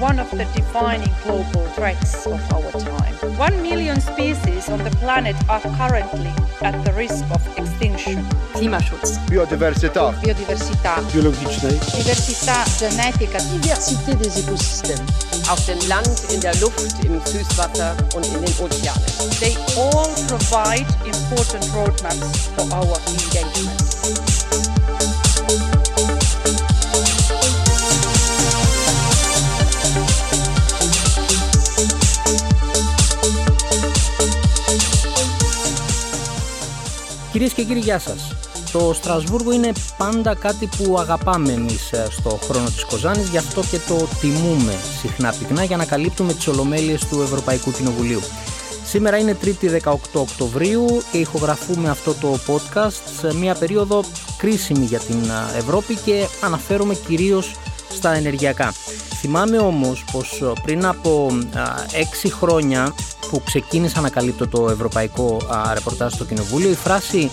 one of the defining global threats of our time. One million species on the planet are currently at the risk of extinction. Klimaschutz. Biodiversità. Biodiversità. biologicznej, Diversità genetica. Diversité des écosystèmes. auf dem Land, in der Luft, im Süßwasser und in den Ozeanen. They all provide important roadmaps for our engagement. Κυρίες και κύριοι, γεια σας. Το Στρασβούργο είναι πάντα κάτι που αγαπάμε εμείς ε, στο χρόνο της Κοζάνης, γι' αυτό και το τιμούμε συχνά πυκνά για να καλύπτουμε τις ολομέλειες του Ευρωπαϊκού Κοινοβουλίου. Σήμερα είναι 3η 18 Οκτωβρίου και ηχογραφούμε αυτό το podcast σε μια περίοδο κρίσιμη για την ε, Ευρώπη και αναφέρομαι κυρίως στα ενεργειακά. Θυμάμαι όμως πως ε, πριν από 6 χρόνια που ξεκίνησα να καλύπτω το ευρωπαϊκό α, ρεπορτάζ στο Κοινοβούλιο η φράση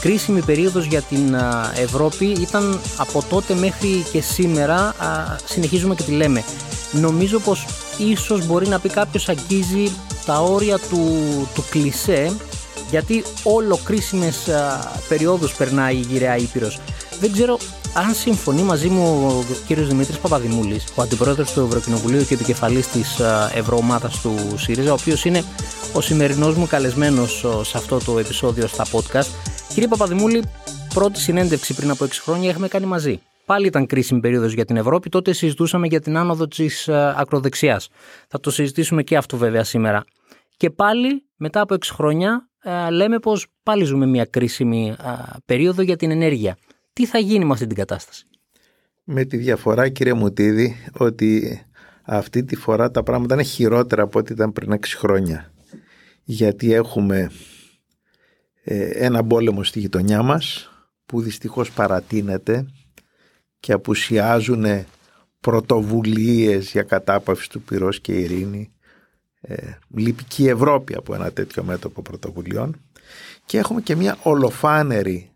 κρίσιμη περίοδος για την α, Ευρώπη ήταν από τότε μέχρι και σήμερα α, συνεχίζουμε και τη λέμε. Νομίζω πως ίσως μπορεί να πει κάποιος αγγίζει τα όρια του, του κλισέ γιατί όλο κρίσιμες α, περιόδους περνάει η γυραιά Ήπειρος. Δεν ξέρω αν συμφωνεί μαζί μου ο κύριος Δημήτρης Παπαδημούλης, ο αντιπρόεδρος του Ευρωκοινοβουλίου και επικεφαλής της α, Ευρωομάδας του ΣΥΡΙΖΑ, ο οποίος είναι ο σημερινός μου καλεσμένος α, σε αυτό το επεισόδιο στα podcast. Κύριε Παπαδημούλη, πρώτη συνέντευξη πριν από 6 χρόνια είχαμε κάνει μαζί. Πάλι ήταν κρίσιμη περίοδος για την Ευρώπη, τότε συζητούσαμε για την άνοδο της α, ακροδεξιάς. Θα το συζητήσουμε και αυτό βέβαια σήμερα. Και πάλι μετά από 6 χρόνια α, λέμε πως πάλι ζούμε μια κρίσιμη α, περίοδο για την ενέργεια. Τι θα γίνει με αυτή την κατάσταση; Με τη διαφορά κύριε Μουτίδη ότι αυτή τη φορά τα πράγματα είναι χειρότερα από ό,τι ήταν πριν 6 χρόνια. Γιατί έχουμε ε, ένα πόλεμο στη γειτονιά μας που δυστυχώς παρατείνεται και απουσιάζουν πρωτοβουλίες για κατάπαυση του πυρός και ειρήνη. Ε, λυπική Ευρώπη από ένα τέτοιο μέτωπο πρωτοβουλειών και έχουμε και μια ολοφάνερη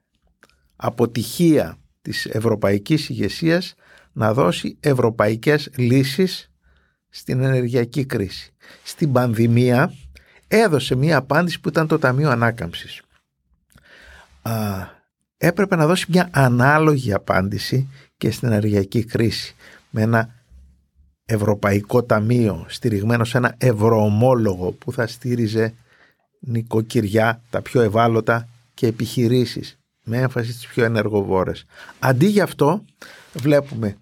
αποτυχία της ευρωπαϊκής ηγεσίας να δώσει ευρωπαϊκές λύσεις στην ενεργειακή κρίση. Στην πανδημία έδωσε μια απάντηση που ήταν το Ταμείο Ανάκαμψης. Α, έπρεπε να δώσει μια ανάλογη απάντηση και στην ενεργειακή κρίση με ένα ευρωπαϊκό ταμείο στηριγμένο σε ένα ευρωομόλογο που θα στήριζε νοικοκυριά, τα πιο ευάλωτα και επιχειρήσεις με έμφαση στις πιο ενεργοβόρες. Αντί για αυτό βλέπουμε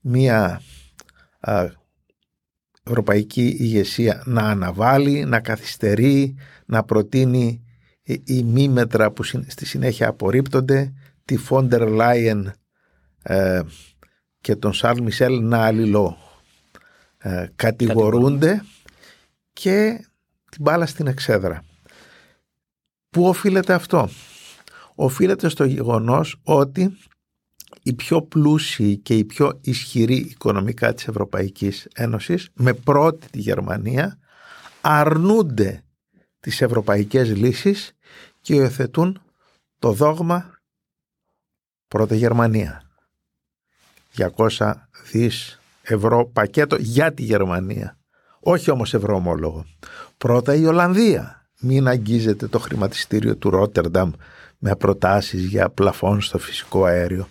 μία α, ευρωπαϊκή ηγεσία να αναβάλει, να καθυστερεί, να προτείνει οι μήμετρα που στη συνέχεια απορρίπτονται, τη Φόντερ Λάιεν ε, και τον Σαρλ Μισελ να αλληλό ε, κατηγορούνται και την μπάλα στην εξέδρα. Πού οφείλεται αυτό; Οφείλεται στο γεγονός ότι οι πιο πλούσιοι και οι πιο ισχυροί οικονομικά της Ευρωπαϊκής Ένωσης με πρώτη τη Γερμανία αρνούνται τις ευρωπαϊκές λύσεις και υιοθετούν το δόγμα πρώτα Γερμανία. 200 δις ευρώ πακέτο για τη Γερμανία. Όχι όμως ευρωομόλογο. Πρώτα η Ολλανδία. Μην αγγίζεται το χρηματιστήριο του Ρότερνταμ με προτάσεις για πλαφόν στο φυσικό αέριο.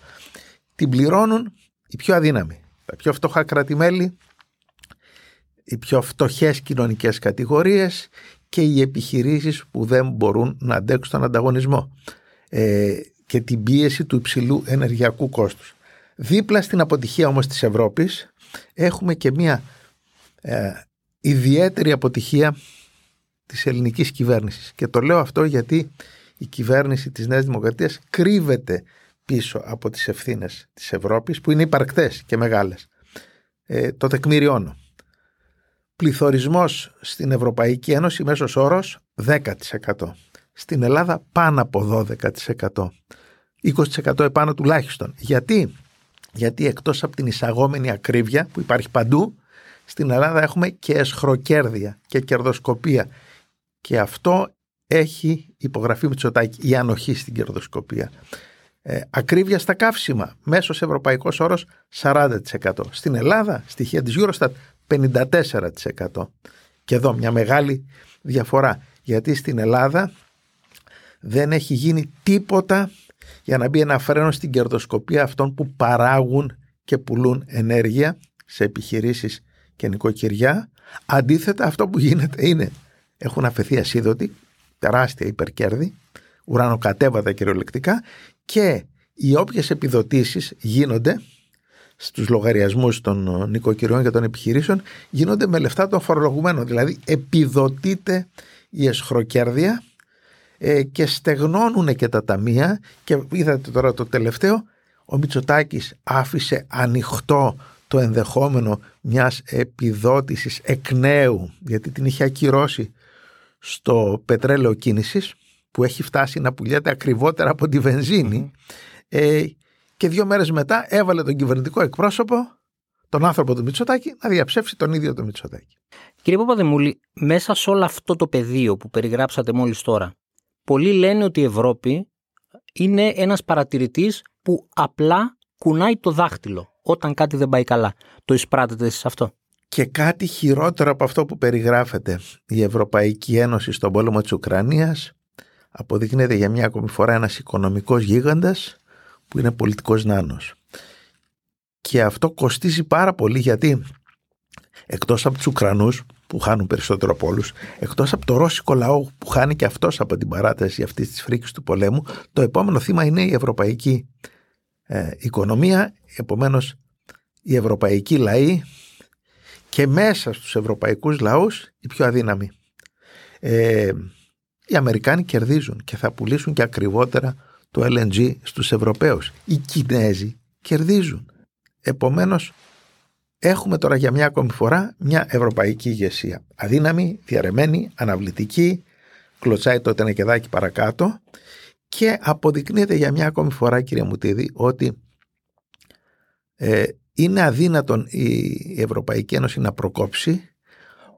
Την πληρώνουν οι πιο αδύναμοι. Τα πιο φτωχά κρατημέλη, οι πιο φτωχές κοινωνικές κατηγορίες και οι επιχειρήσεις που δεν μπορούν να αντέξουν τον ανταγωνισμό ε, και την πίεση του υψηλού ενεργειακού κόστους. Δίπλα στην αποτυχία όμως της Ευρώπης έχουμε και μια ε, ιδιαίτερη αποτυχία της ελληνικής κυβέρνησης. Και το λέω αυτό γιατί η κυβέρνηση της Νέας Δημοκρατίας κρύβεται πίσω από τις ευθύνες της Ευρώπης που είναι υπαρκτές και μεγάλες. Ε, το τεκμηριώνω. Πληθωρισμός στην Ευρωπαϊκή Ένωση μέσος όρος 10%. Στην Ελλάδα πάνω από 12%. 20% επάνω τουλάχιστον. Γιατί; Γιατί εκτός από την εισαγόμενη ακρίβεια που υπάρχει παντού, στην Ελλάδα έχουμε και εσχροκέρδια και κερδοσκοπία. Και αυτό έχει υπογραφεί με Μητσοτάκη, η ανοχή στην κερδοσκοπία. Ε, ακρίβεια στα καύσιμα, μέσος ευρωπαϊκός όρος 40%. Στην Ελλάδα, στοιχεία της Eurostat, 54%. Και εδώ μια μεγάλη διαφορά, γιατί στην Ελλάδα δεν έχει γίνει τίποτα για να μπει ένα φρένο στην κερδοσκοπία αυτών που παράγουν και πουλούν ενέργεια σε επιχειρήσεις και νοικοκυριά. Αντίθετα αυτό που γίνεται είναι έχουν αφαιθεί ασίδωτοι, τεράστια υπερκέρδη, ουρανοκατέβατα κυριολεκτικά και οι όποιες επιδοτήσεις γίνονται στους λογαριασμούς των νοικοκυριών και των επιχειρήσεων γίνονται με λεφτά των φορολογουμένων. Δηλαδή επιδοτείται η εσχροκέρδεια ε, και στεγνώνουν και τα ταμεία και είδατε τώρα το τελευταίο ο Μητσοτάκης άφησε ανοιχτό το ενδεχόμενο μιας επιδότησης εκ νέου γιατί την είχε ακυρώσει στο πετρέλαιο κίνησης που έχει φτάσει να πουλιέται ακριβότερα από τη βενζινη ε, και δύο μέρες μετά έβαλε τον κυβερνητικό εκπρόσωπο τον άνθρωπο του Μητσοτάκη να διαψεύσει τον ίδιο τον Μητσοτάκη. Κύριε Παπαδημούλη, μέσα σε όλο αυτό το πεδίο που περιγράψατε μόλις τώρα, πολλοί λένε ότι η Ευρώπη είναι ένας παρατηρητής που απλά κουνάει το δάχτυλο όταν κάτι δεν πάει καλά. Το εισπράτετε σε αυτό; Και κάτι χειρότερο από αυτό που περιγράφεται. Η Ευρωπαϊκή Ένωση στον πόλεμο της Ουκρανίας αποδεικνύεται για μια ακόμη φορά ένας οικονομικός γίγαντας που είναι πολιτικός νάνος. Και αυτό κοστίζει πάρα πολύ γιατί εκτός από τους Ουκρανούς που χάνουν περισσότερο από όλους, εκτός από το ρώσικο λαό που χάνει και αυτός από την παράταση αυτής της φρίκης του πολέμου, το επόμενο θύμα είναι η ευρωπαϊκή ε, οικονομία, επομένως η ευρωπαϊκή λαοί και μέσα στους ευρωπαϊκούς λαούς οι πιο αδύναμοι. Ε, οι Αμερικάνοι κερδίζουν και θα πουλήσουν και ακριβότερα το LNG στους Ευρωπαίους. Οι Κινέζοι κερδίζουν. Επομένως έχουμε τώρα για μια ακόμη φορά μια ευρωπαϊκή ηγεσία. Αδύναμη, διαρεμένη, αναβλητική, κλωτσάει το τενεκεδάκι παρακάτω και αποδεικνύεται για μια ακόμη φορά κύριε Μουτίδη ότι ε, είναι αδύνατον η Ευρωπαϊκή Ένωση να προκόψει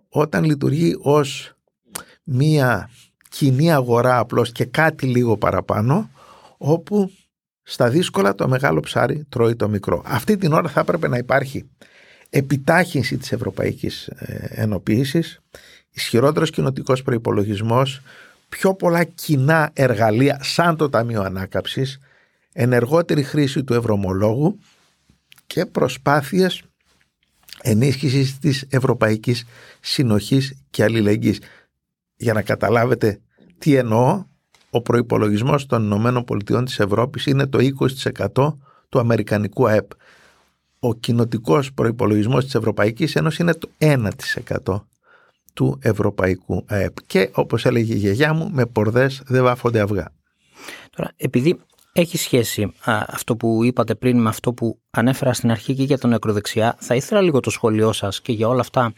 όταν λειτουργεί ως μια κοινή αγορά απλώς και κάτι λίγο παραπάνω όπου στα δύσκολα το μεγάλο ψάρι τρώει το μικρό. Αυτή την ώρα θα έπρεπε να υπάρχει επιτάχυνση της ευρωπαϊκής ε, ενοποίησης, ισχυρότερος κοινοτικός προϋπολογισμός, πιο πολλά κοινά εργαλεία σαν το Ταμείο Ανάκαψης, ενεργότερη χρήση του ευρωμολόγου και προσπάθειες ενίσχυσης της ευρωπαϊκής συνοχής και αλληλεγγύης. Για να καταλάβετε τι εννοώ, ο προϋπολογισμός των Ηνωμένων Πολιτειών της Ευρώπης είναι το 20% του Αμερικανικού ΑΕΠ. Ο κοινοτικός προϋπολογισμός της Ευρωπαϊκής Ένωσης είναι το 1% του Ευρωπαϊκού ΑΕΠ. Και όπως έλεγε η γιαγιά μου, με πορδές δεν βάφονται αυγά. Τώρα, επειδή έχει σχέση αυτό που είπατε πριν με αυτό που ανέφερα στην αρχή και για τον ακροδεξιά, θα ήθελα λίγο το σχόλιο σας και για όλα αυτά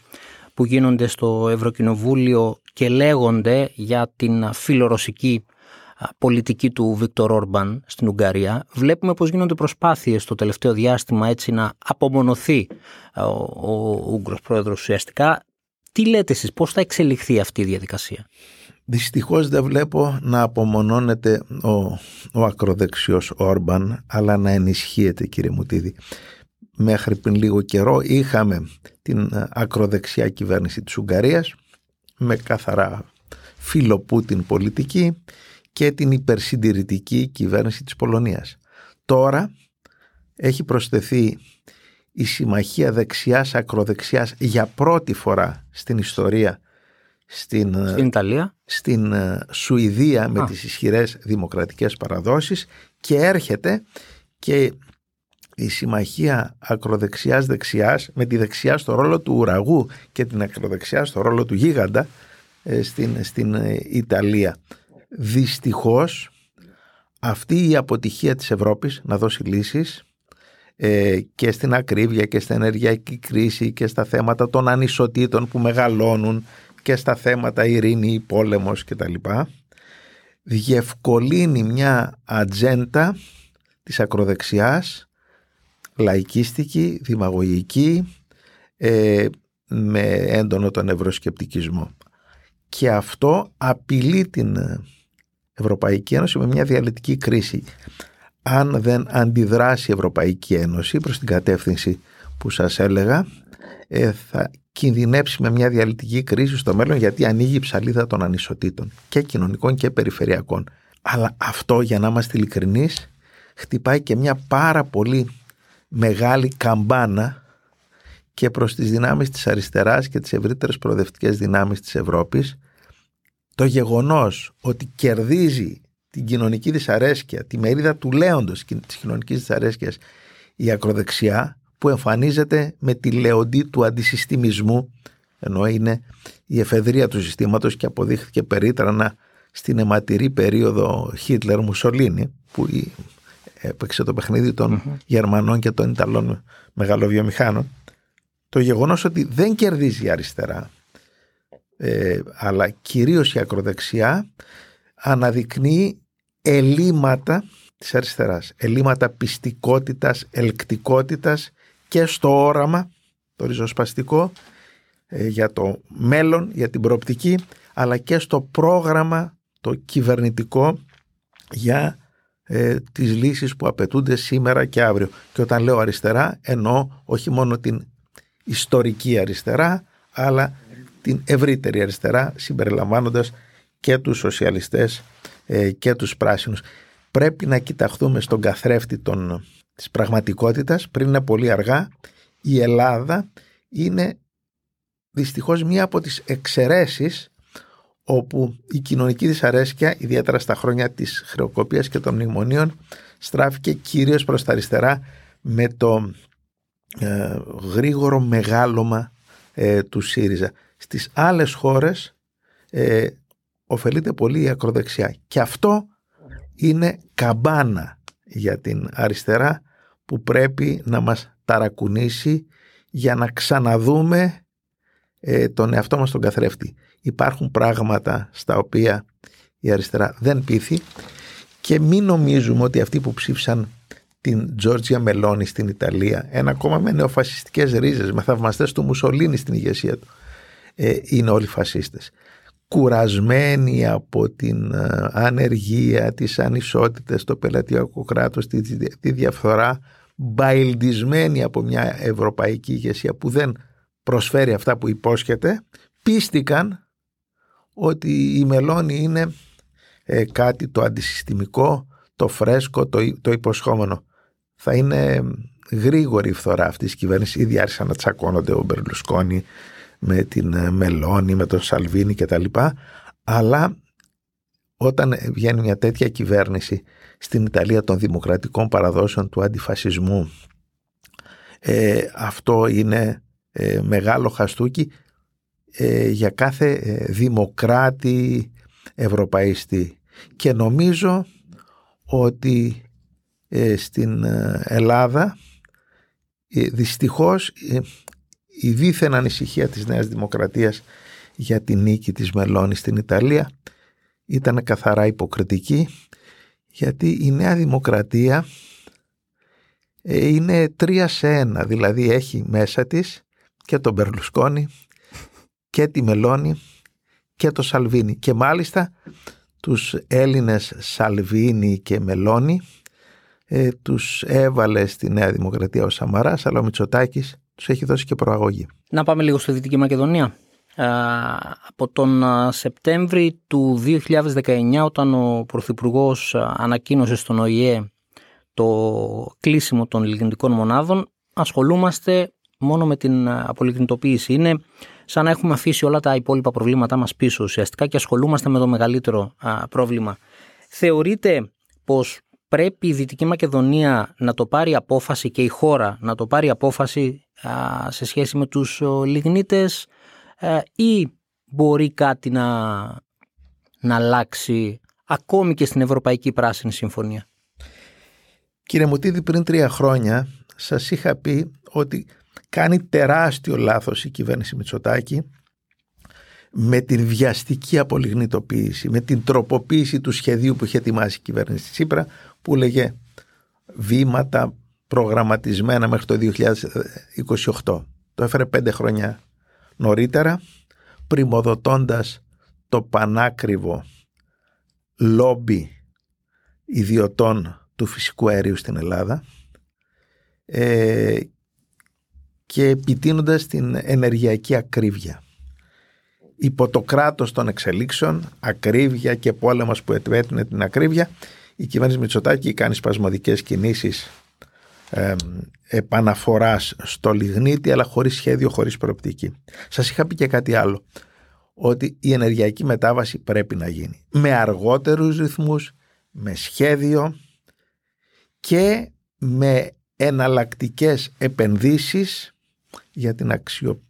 που γίνονται στο Ευρωκοινοβούλιο και λέγονται για την φιλορωσική πολιτική του Βίκτορ Όρμπαν στην Ουγγαρία. Βλέπουμε πως γίνονται προσπάθειες το τελευταίο διάστημα έτσι να απομονωθεί ο, ο Ούγγρος πρόεδρος ουσιαστικά. Τι λέτε εσείς, πώς θα εξελιχθεί αυτή η διαδικασία; Δυστυχώς δεν βλέπω να απομονώνεται ο, ο ακροδεξιός Όρμπαν αλλά να ενισχύεται κύριε Μουτίδη. Μέχρι πριν λίγο καιρό είχαμε την ακροδεξιά κυβέρνηση της Ουγγαρίας με καθαρά φίλο Πούτιν πολιτική και την υπερσυντηρητική κυβέρνηση της Πολωνίας. Τώρα έχει προσθεθεί η συμμαχία δεξιάς ακροδεξιάς για πρώτη φορά στην ιστορία στην, στην Ιταλία, στην ε, Σουηδία με τις ισχυρές δημοκρατικές παραδόσεις και έρχεται και η συμμαχία ακροδεξιάς δεξιάς με τη δεξιά στο ρόλο του ουραγού και την ακροδεξιά στο ρόλο του γίγαντα ε, στην, στην ε, Ιταλία. Δυστυχώς αυτή η αποτυχία της Ευρώπης να δώσει λύσεις ε, και στην ακρίβεια και στην ενεργειακή κρίση και στα θέματα των ανισοτήτων που μεγαλώνουν και στα θέματα ειρήνη, πόλεμος κτλ. Διευκολύνει μια ατζέντα της ακροδεξιάς, λαϊκίστικη, δημαγωγική, ε, με έντονο τον ευρωσκεπτικισμό. Και αυτό απειλεί την Ευρωπαϊκή Ένωση με μια διαλυτική κρίση. Αν δεν αντιδράσει η Ευρωπαϊκή Ένωση προς την κατεύθυνση που σας έλεγα ε, θα κινδυνεύσει με μια διαλυτική κρίση στο μέλλον γιατί ανοίγει η ψαλίδα των ανισοτήτων και κοινωνικών και περιφερειακών. Αλλά αυτό για να είμαστε ειλικρινείς, χτυπάει και μια πάρα πολύ μεγάλη καμπάνα και προς τις δυνάμεις της αριστεράς και τις ευρύτερες προοδευτικές δυνάμεις της Ευρώπης το γεγονός ότι κερδίζει την κοινωνική δυσαρέσκεια, τη μερίδα του λέοντος της κοινωνικής δυσαρέσκειας η ακροδεξιά που εμφανίζεται με τη λεοντή του αντισυστημισμού ενώ είναι η εφεδρεία του συστήματος και αποδείχθηκε περίτρανα στην αιματηρή περίοδο Χίτλερ Μουσολίνη που έπαιξε το παιχνίδι των Γερμανών και των Ιταλών μεγαλοβιομηχάνων. Το γεγονός ότι δεν κερδίζει η αριστερά ε, αλλά κυρίως η ακροδεξιά αναδεικνύει ελλείμματα της αριστεράς, ελλείμματα πιστικότητας, ελκτικότητας και στο όραμα, το ριζοσπαστικό, ε, για το μέλλον, για την προοπτική, αλλά και στο πρόγραμμα το κυβερνητικό για ε, τις λύσεις που απαιτούνται σήμερα και αύριο. Και όταν λέω αριστερά εννοώ όχι μόνο την ιστορική αριστερά, αλλά την ευρύτερη αριστερά συμπεριλαμβάνοντας και τους σοσιαλιστές ε, και τους πράσινους. Πρέπει να κοιταχθούμε στον καθρέφτη των, της πραγματικότητας πριν είναι πολύ αργά. Η Ελλάδα είναι δυστυχώς μία από τις εξαιρέσεις όπου η κοινωνική δυσαρέσκεια, ιδιαίτερα στα χρόνια της χρεοκοπίας και των μνημονίων, στράφηκε κυρίως προς τα αριστερά με το ε, γρήγορο μεγάλωμα ε, του ΣΥΡΙΖΑ. Στις άλλες χώρες ε, ωφελείται πολύ η ακροδεξιά και αυτό είναι καμπάνα για την αριστερά που πρέπει να μας ταρακουνήσει για να ξαναδούμε ε, τον εαυτό μας τον καθρέφτη. Υπάρχουν πράγματα στα οποία η αριστερά δεν πείθει και μην νομίζουμε ότι αυτοί που ψήφισαν την Τζόρτζια Μελώνη στην Ιταλία, ένα κόμμα με νεοφασιστικές ρίζες, με θαυμαστές του Μουσολίνη στην ηγεσία του, ε, είναι όλοι φασίστες κουρασμένοι από την ε, ανεργία, τις ανισότητες, το πελατειακό κράτος, τη, τη διαφθορά, μπαϊλντισμένοι από μια ευρωπαϊκή ηγεσία που δεν προσφέρει αυτά που υπόσχεται, πίστηκαν ότι η μελώνη είναι ε, κάτι το αντισυστημικό, το φρέσκο, το, το υποσχόμενο. Θα είναι γρήγορη η φθορά αυτής της κυβέρνησης. Ήδη άρχισαν να τσακώνονται ο Μπερλουσκόνη με την ε, Μελώνη, με τον Σαλβίνη κτλ. Αλλά όταν βγαίνει μια τέτοια κυβέρνηση στην Ιταλία των δημοκρατικών παραδόσεων του αντιφασισμού ε, αυτό είναι ε, μεγάλο χαστούκι για κάθε δημοκράτη ευρωπαϊστή και νομίζω ότι στην Ελλάδα δυστυχώς η δίθεν ανησυχία της Νέας Δημοκρατίας για τη νίκη της Μελώνης στην Ιταλία ήταν καθαρά υποκριτική γιατί η Νέα Δημοκρατία ε, είναι τρία σε ένα, δηλαδή έχει μέσα της και τον Μπερλουσκόνη και τη Μελώνη και το Σαλβίνη. Και μάλιστα τους Έλληνες Σαλβίνη και Μελώνη ε, τους έβαλε στη Νέα Δημοκρατία ο Σαμαράς αλλά ο Μητσοτάκης τους έχει δώσει και προαγωγή. Να πάμε λίγο στη Δυτική Μακεδονία. Από τον Σεπτέμβρη του 2019 όταν ο Πρωθυπουργός ανακοίνωσε στον ΟΗΕ το κλείσιμο των λιγνητικών μονάδων ασχολούμαστε μόνο με την απολιγνητοποίηση. Είναι σαν να έχουμε αφήσει όλα τα υπόλοιπα προβλήματά μας πίσω ουσιαστικά και ασχολούμαστε με το μεγαλύτερο πρόβλημα. Θεωρείτε πως πρέπει η Δυτική Μακεδονία να το πάρει απόφαση και η χώρα να το πάρει απόφαση σε σχέση με τους λιγνίτες ή μπορεί κάτι να, να αλλάξει ακόμη και στην Ευρωπαϊκή Πράσινη Συμφωνία; Κύριε Μουτίδη, πριν τρία χρόνια σας είχα πει ότι κάνει τεράστιο λάθος η κυβέρνηση Μητσοτάκη με την βιαστική απολιγνητοποίηση, με την τροποποίηση του σχεδίου που είχε ετοιμάσει η κυβέρνηση Τσίπρα που λέγε βήματα προγραμματισμένα μέχρι το 2028. Το έφερε πέντε χρόνια νωρίτερα, πρημοδοτώντας το πανάκριβο λόμπι ιδιωτών του φυσικού αερίου στην Ελλάδα ε, και επιτείνοντας την ενεργειακή ακρίβεια. Υπό το κράτος των εξελίξεων, ακρίβεια και πόλεμος που ετβέτεινε την ακρίβεια, η κυβέρνηση Μητσοτάκη κάνει σπασμωδικές κινήσεις ε, επαναφοράς στο λιγνίτη αλλά χωρίς σχέδιο, χωρίς προοπτική. Σας είχα πει και κάτι άλλο ότι η ενεργειακή μετάβαση πρέπει να γίνει με αργότερους ρυθμούς, με σχέδιο και με εναλλακτικές επενδύσεις για την αξιοποίηση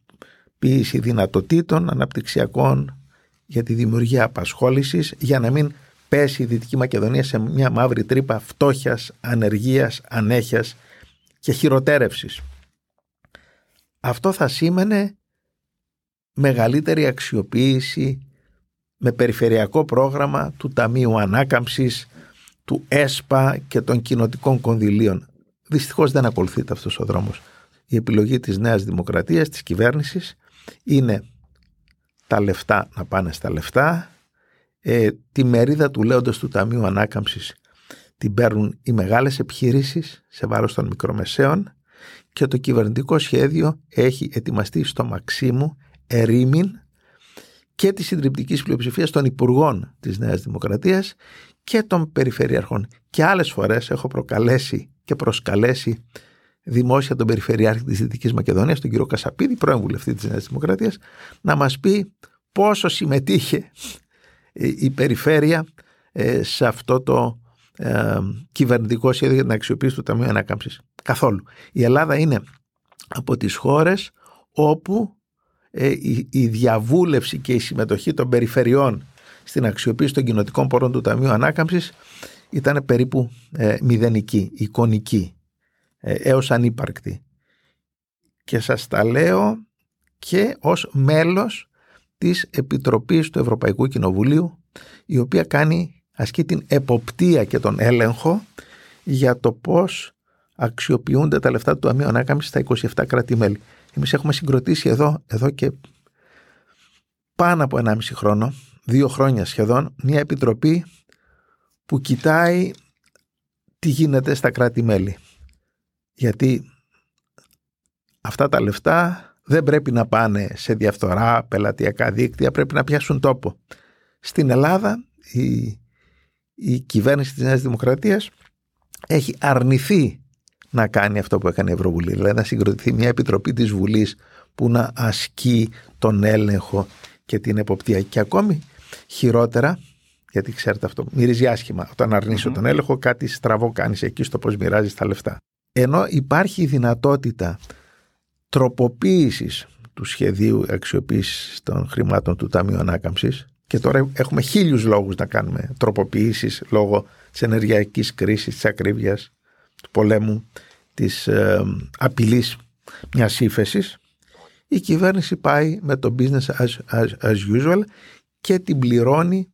δυνατοτήτων αναπτυξιακών, για τη δημιουργία απασχόλησης, για να μην πέσει η Δυτική Μακεδονία σε μια μαύρη τρύπα φτώχειας, ανεργίας, ανέχειας και χειροτέρευσης. Αυτό θα σήμαινε μεγαλύτερη αξιοποίηση με περιφερειακό πρόγραμμα του Ταμείου Ανάκαμψης, του ΕΣΠΑ και των κοινοτικών κονδυλίων. Δυστυχώς δεν ακολουθείται αυτός ο δρόμος. Η επιλογή της Νέας Δημοκρατίας, της κυβέρνησης, είναι τα λεφτά να πάνε στα λεφτά, ε, τη μερίδα του λέοντος του Ταμείου Ανάκαμψης την παίρνουν οι μεγάλες επιχειρήσεις σε βάρος των μικρομεσαίων και το κυβερνητικό σχέδιο έχει ετοιμαστεί στο Μαξίμου ερήμην και της συντριπτικής πλειοψηφίας των υπουργών της Νέας Δημοκρατίας και των περιφερειαρχών. Και άλλες φορές έχω προκαλέσει και προσκαλέσει δημόσια τον Περιφερειάρχη της Δυτικής Μακεδονίας, τον κύριο Κασαπίδη, πρώην βουλευτή της Νέας Δημοκρατίας, να μας πει πόσο συμμετείχε η περιφέρεια ε, σε αυτό το ε, κυβερνητικό σχέδιο για την αξιοποίηση του Ταμείου Ανάκαμψης. Καθόλου. Η Ελλάδα είναι από τις χώρες όπου ε, η διαβούλευση και η συμμετοχή των περιφερειών στην αξιοποίηση των κοινοτικών πόρων του Ταμείου Ανάκαμψης ήταν περίπου μηδενική, εικονική, έως ανύπαρκτη. Και σας τα λέω και ως μέλος της Επιτροπής του Ευρωπαϊκού Κοινοβουλίου η οποία κάνει, ασκεί την εποπτεία και τον έλεγχο για το πώς αξιοποιούνται τα λεφτά του Ταμείου Ανάκαμψης στα 27 κράτη-μέλη. Εμείς έχουμε συγκροτήσει εδώ, εδώ και πάνω από 1,5 χρόνο, δύο χρόνια σχεδόν, μια επιτροπή που κοιτάει τι γίνεται στα κράτη-μέλη. Γιατί αυτά τα λεφτά δεν πρέπει να πάνε σε διαφθορά, πελατειακά δίκτυα, πρέπει να πιάσουν τόπο. Στην Ελλάδα η, η κυβέρνηση της Νέας Δημοκρατίας έχει αρνηθεί να κάνει αυτό που έκανε η Ευρωβουλή, δηλαδή να συγκροτηθεί μια επιτροπή της Βουλής που να ασκεί τον έλεγχο και την εποπτεία. Και ακόμη χειρότερα, γιατί ξέρετε αυτό, μυρίζει άσχημα. Όταν αρνείσαι τον έλεγχο, κάτι στραβό κάνεις εκεί στο πώς μοιράζεις τα λεφτά. Ενώ υπάρχει η δυνατότητα τροποποίησης του σχεδίου αξιοποίησης των χρημάτων του Ταμείου Ανάκαμψης και τώρα έχουμε χίλιους λόγους να κάνουμε τροποποιήσεις λόγω της ενεργειακής κρίσης, της ακρίβειας, του πολέμου, της ε, απειλής μιας ύφεσης. η κυβέρνηση πάει με το business as, as, as usual και την πληρώνει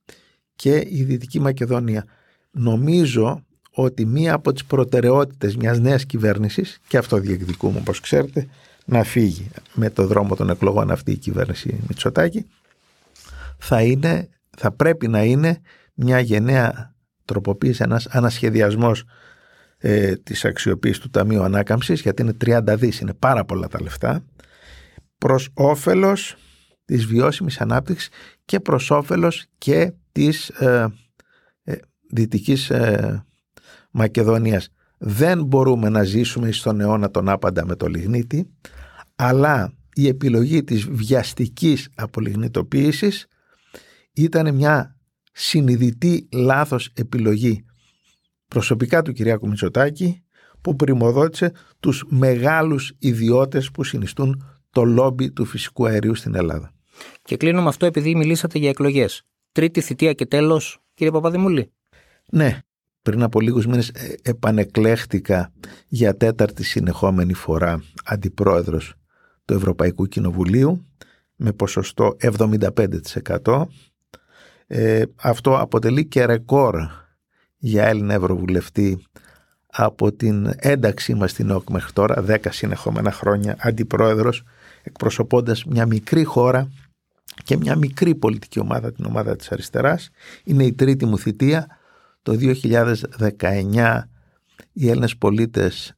και η Δυτική Μακεδονία. Νομίζω ότι μία από τις προτεραιότητες μιας νέας κυβέρνησης και αυτό διεκδικούμε όπως ξέρετε να φύγει με το δρόμο των εκλογών αυτή η κυβέρνηση Μητσοτάκη θα, είναι, θα πρέπει να είναι μια γενναία τροποποίηση, ένας ανασχεδιασμός ε, της αξιοποίησης του Ταμείου Ανάκαμψης γιατί είναι 30 δις, είναι πάρα πολλά τα λεφτά προς όφελος της βιώσιμης ανάπτυξης και προς όφελος και της ε, ε, Δυτικής ε, Μακεδονίας δεν μπορούμε να ζήσουμε στον αιώνα τον άπαντα με το λιγνίτη, αλλά η επιλογή της βιαστικής απολιγνητοποίησης ήταν μια συνειδητή λάθος επιλογή προσωπικά του Κυριάκου Μητσοτάκη που πρημοδότησε τους μεγάλους ιδιώτες που συνιστούν το λόμπι του φυσικού αερίου στην Ελλάδα. Και κλείνω με αυτό επειδή μιλήσατε για εκλογές. Τρίτη θητεία και τέλος, κύριε Παπαδημούλη. Ναι, πριν από λίγους μήνες ε, επανεκλέχτηκα για τέταρτη συνεχόμενη φορά αντιπρόεδρος του Ευρωπαϊκού Κοινοβουλίου με ποσοστό 75%. Ε, αυτό αποτελεί και ρεκόρ για Έλληνα Ευρωβουλευτή από την ένταξή μας στην ΟΚ μέχρι τώρα, 10 συνεχόμενα χρόνια αντιπρόεδρος, εκπροσωπώντας μια μικρή χώρα και μια μικρή πολιτική ομάδα, την ομάδα της αριστεράς. Είναι η τρίτη μου θητεία το 2019 οι Έλληνες πολίτες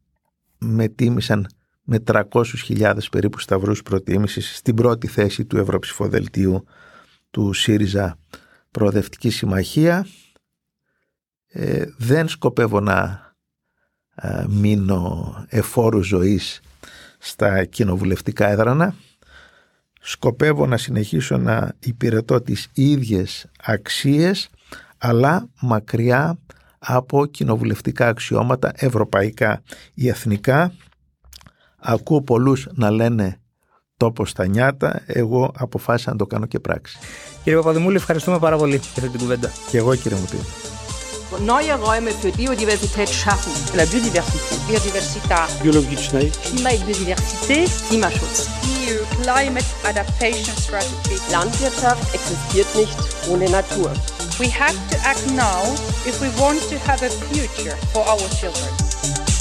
με τίμησαν με 300.000 περίπου σταυρούς προτίμησης στην πρώτη θέση του Ευρωψηφοδελτίου του ΣΥΡΙΖΑ Προοδευτική Συμμαχία. Ε, δεν σκοπεύω να μείνω εφόρου ζωής στα κοινοβουλευτικά έδρανα. Σκοπεύω να συνεχίσω να υπηρετώ τις ίδιες αξίες αλλά μακριά από κοινοβουλευτικά αξιώματα ευρωπαϊκά ή εθνικά. Ακούω πολλούς να λένε τόπο στα νιάτα, εγώ αποφάσισα να το κάνω και πράξη. Κύριε Παπαδημούλη, ευχαριστούμε πάρα πολύ για αυτή την κουβέντα. Και εγώ κύριε Μουτή. Neue Räume für Biodiversität schaffen. La Biodiversität. Biodiversità. Biologie schnell. Klima et Biodiversité. Klimaschutz. EU Climate Adaptation Strategy. Landwirtschaft existiert nicht ohne Natur. We have to act now if we want to have a future for our children.